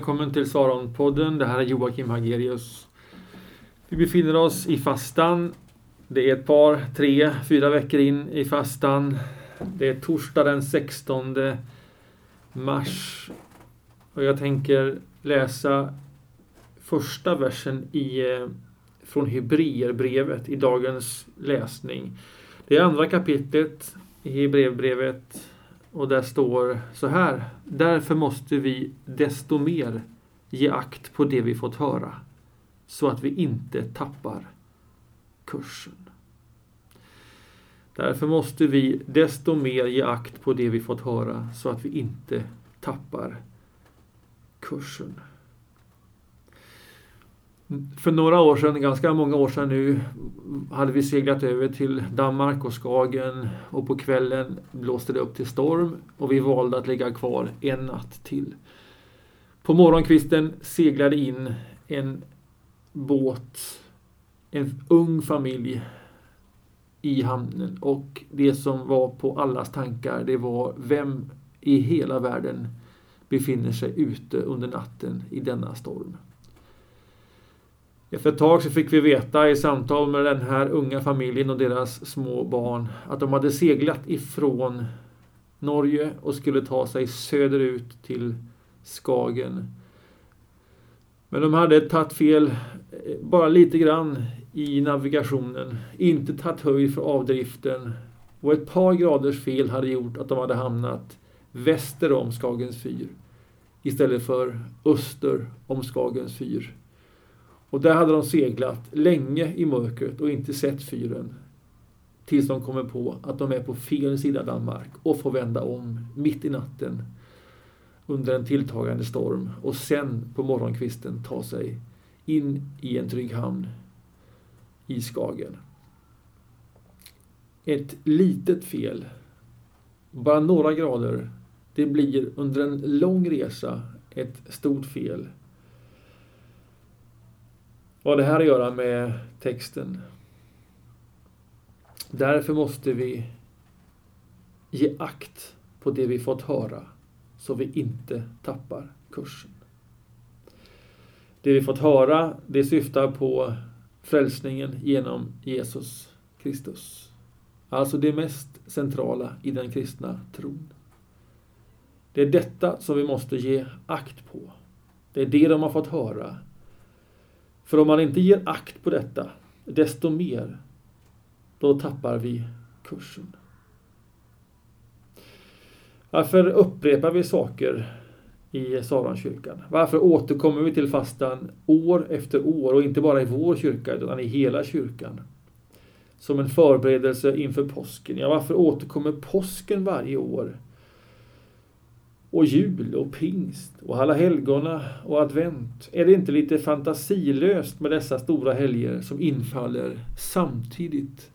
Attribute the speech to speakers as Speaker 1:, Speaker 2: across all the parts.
Speaker 1: välkommen till Saronpodden. Det här är Joakim Hagerius. Vi befinner oss i fastan. Det är ett par, tre, fyra veckor in i fastan. Det är torsdag den 16 mars. Och jag tänker läsa första versen i, eh, från Hebreerbrevet i dagens läsning. Det är andra kapitlet i Hebreerbrevet och där står så här. Därför måste vi desto mer ge akt på det vi fått höra så att vi inte tappar kursen. Därför måste vi desto mer ge akt på det vi fått höra så att vi inte tappar kursen. För några år sedan, ganska många år sedan nu, hade vi seglat över till Danmark och Skagen och på kvällen blåste det upp till storm och vi valde att ligga kvar en natt till. På morgonkvisten seglade in en båt, en ung familj i hamnen och det som var på allas tankar det var vem i hela världen befinner sig ute under natten i denna storm. Efter ett tag så fick vi veta i samtal med den här unga familjen och deras små barn att de hade seglat ifrån Norge och skulle ta sig söderut till Skagen. Men de hade tagit fel eh, bara lite grann i navigationen, inte tagit höjd för avdriften och ett par graders fel hade gjort att de hade hamnat väster om Skagens fyr istället för öster om Skagens fyr. Och där hade de seglat länge i mörkret och inte sett fyren. Tills de kommer på att de är på fel sida Danmark och får vända om mitt i natten under en tilltagande storm och sen på morgonkvisten ta sig in i en trygg hamn i Skagen. Ett litet fel, bara några grader, det blir under en lång resa ett stort fel vad det här att göra med texten? Därför måste vi ge akt på det vi fått höra så vi inte tappar kursen. Det vi fått höra, det syftar på frälsningen genom Jesus Kristus. Alltså det mest centrala i den kristna tron. Det är detta som vi måste ge akt på. Det är det de har fått höra för om man inte ger akt på detta, desto mer, då tappar vi kursen. Varför upprepar vi saker i Saronkyrkan? Varför återkommer vi till fastan år efter år och inte bara i vår kyrka utan i hela kyrkan? Som en förberedelse inför påsken. Ja, varför återkommer påsken varje år? Och jul och pingst och alla helgona och advent. Är det inte lite fantasilöst med dessa stora helger som infaller samtidigt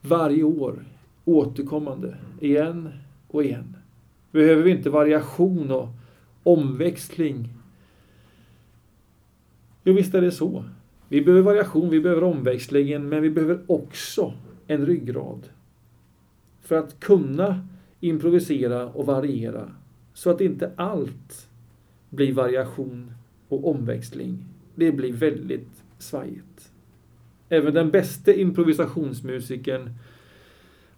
Speaker 1: varje år, återkommande, igen och igen? Behöver vi inte variation och omväxling? Jo, visst är det så. Vi behöver variation, vi behöver omväxlingen, men vi behöver också en ryggrad. För att kunna improvisera och variera så att inte allt blir variation och omväxling. Det blir väldigt svajigt. Även den bästa improvisationsmusikern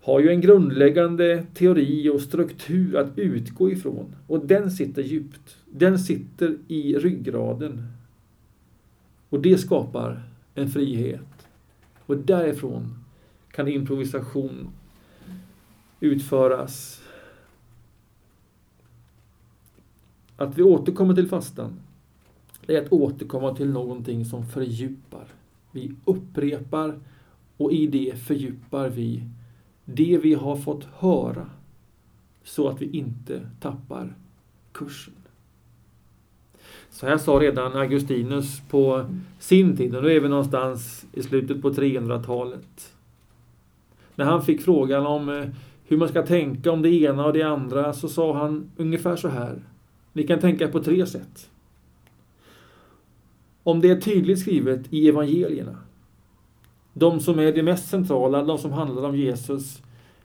Speaker 1: har ju en grundläggande teori och struktur att utgå ifrån. Och den sitter djupt. Den sitter i ryggraden. Och det skapar en frihet. Och därifrån kan improvisation utföras Att vi återkommer till fastan, det är att återkomma till någonting som fördjupar. Vi upprepar och i det fördjupar vi det vi har fått höra så att vi inte tappar kursen. Så här sa redan Augustinus på sin tid, och nu är vi någonstans i slutet på 300-talet. När han fick frågan om eh, hur man ska tänka om det ena och det andra så sa han ungefär så här. Ni kan tänka på tre sätt. Om det är tydligt skrivet i evangelierna, de som är det mest centrala, de som handlar om Jesus,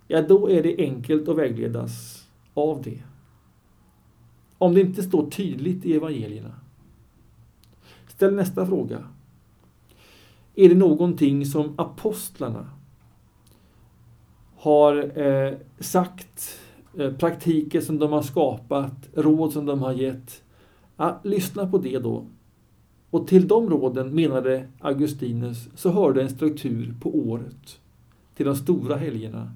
Speaker 1: ja då är det enkelt att vägledas av det. Om det inte står tydligt i evangelierna, Ställ nästa fråga. Är det någonting som apostlarna har eh, sagt, Eh, praktiker som de har skapat, råd som de har gett? Ja, lyssna på det då. Och till de råden, menade Augustinus, så hörde en struktur på året till de stora helgerna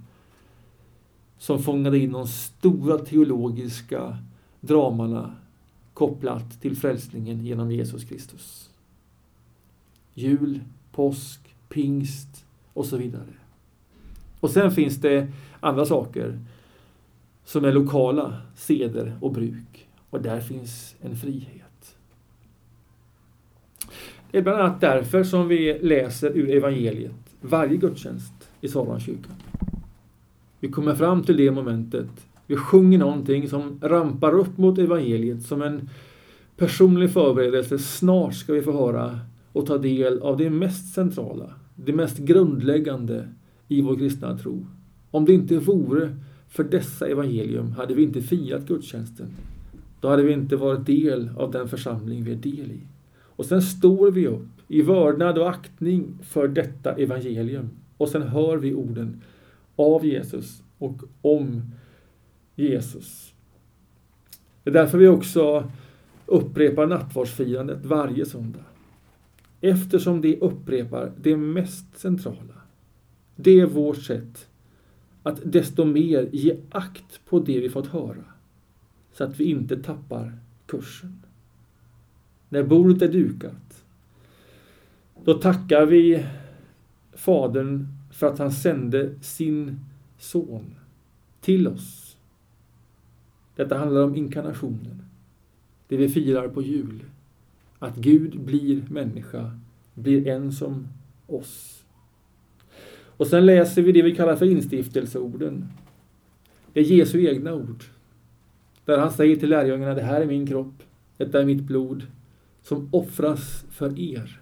Speaker 1: som fångade in de stora teologiska dramana kopplat till frälsningen genom Jesus Kristus. Jul, påsk, pingst och så vidare. Och sen finns det andra saker som är lokala seder och bruk. Och där finns en frihet. Det är bland annat därför som vi läser ur evangeliet varje gudstjänst i kyrka. Vi kommer fram till det momentet. Vi sjunger någonting som rampar upp mot evangeliet som en personlig förberedelse. Snart ska vi få höra och ta del av det mest centrala, det mest grundläggande i vår kristna tro. Om det inte vore för dessa evangelium hade vi inte firat gudstjänsten. Då hade vi inte varit del av den församling vi är del i. Och sen står vi upp i vördnad och aktning för detta evangelium. Och sen hör vi orden av Jesus och om Jesus. Det är därför vi också upprepar nattvardsfirandet varje söndag. Eftersom det upprepar det mest centrala. Det är vårt sätt att desto mer ge akt på det vi fått höra. Så att vi inte tappar kursen. När bordet är dukat, då tackar vi Fadern för att han sände sin son till oss. Detta handlar om inkarnationen. Det vi firar på jul. Att Gud blir människa, blir en som oss. Och sen läser vi det vi kallar för instiftelseorden. Det är Jesu egna ord. Där han säger till lärjungarna, det här är min kropp, detta är mitt blod, som offras för er.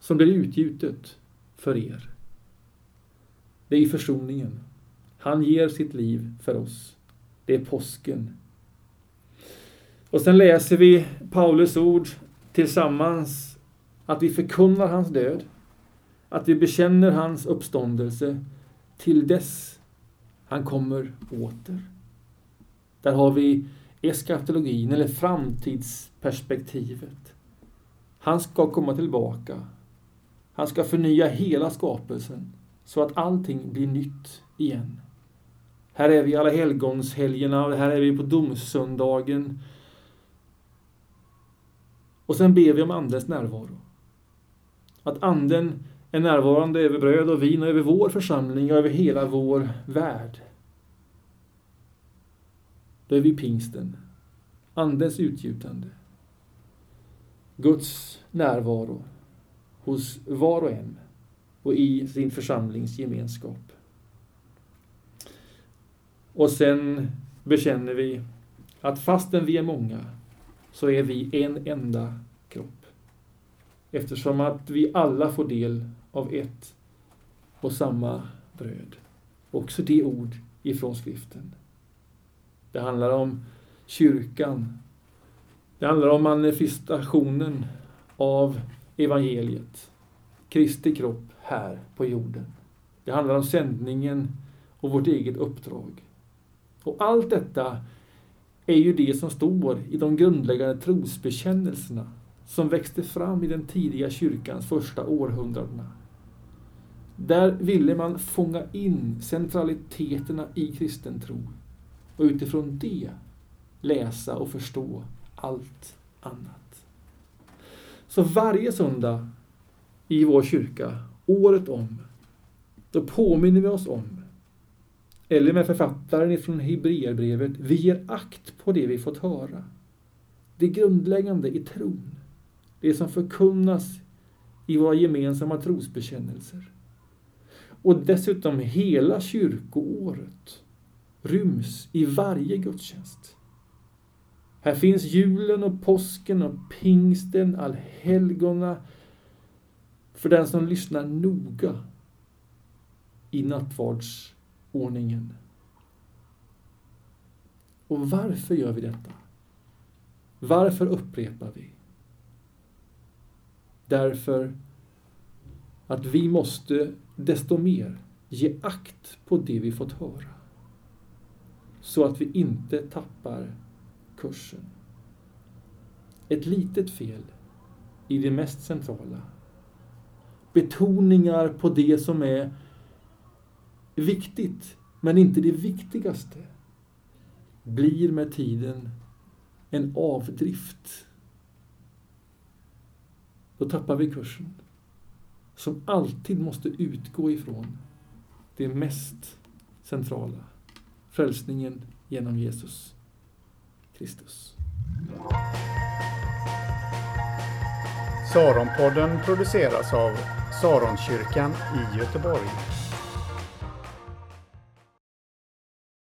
Speaker 1: Som blir utgjutet för er. Det är i försoningen. Han ger sitt liv för oss. Det är påsken. Och sen läser vi Paulus ord tillsammans. Att vi förkunnar hans död. Att vi bekänner hans uppståndelse till dess han kommer åter. Där har vi eskatologin, eller framtidsperspektivet. Han ska komma tillbaka. Han ska förnya hela skapelsen så att allting blir nytt igen. Här är vi alla helgonshelgerna och här är vi på domsöndagen. Och sen ber vi om Andens närvaro. Att Anden är närvarande över bröd och vin och över vår församling och över hela vår värld. Då är vi pingsten. Andens utgjutande. Guds närvaro hos var och en och i sin församlingsgemenskap. Och sen bekänner vi att fastän vi är många så är vi en enda kropp. Eftersom att vi alla får del av ett och samma bröd. Också det ord ifrån skriften. Det handlar om kyrkan. Det handlar om manifestationen av evangeliet. Kristi kropp här på jorden. Det handlar om sändningen och vårt eget uppdrag. Och allt detta är ju det som står i de grundläggande trosbekännelserna som växte fram i den tidiga kyrkans första århundradena. Där ville man fånga in centraliteterna i kristen tro och utifrån det läsa och förstå allt annat. Så varje söndag i vår kyrka året om, då påminner vi oss om, eller med författaren från Hebreerbrevet, vi ger akt på det vi fått höra. Det grundläggande i tron, det som förkunnas i våra gemensamma trosbekännelser. Och dessutom hela kyrkoåret ryms i varje gudstjänst. Här finns julen och påsken och pingsten, allhelgona, för den som lyssnar noga i nattvardsordningen. Och varför gör vi detta? Varför upprepar vi? Därför att vi måste desto mer ge akt på det vi fått höra. Så att vi inte tappar kursen. Ett litet fel i det mest centrala. Betoningar på det som är viktigt, men inte det viktigaste, blir med tiden en avdrift. Då tappar vi kursen. Som alltid måste utgå ifrån det mest centrala. Frälsningen genom Jesus Kristus.
Speaker 2: Saronpodden produceras av Saronkyrkan i Göteborg.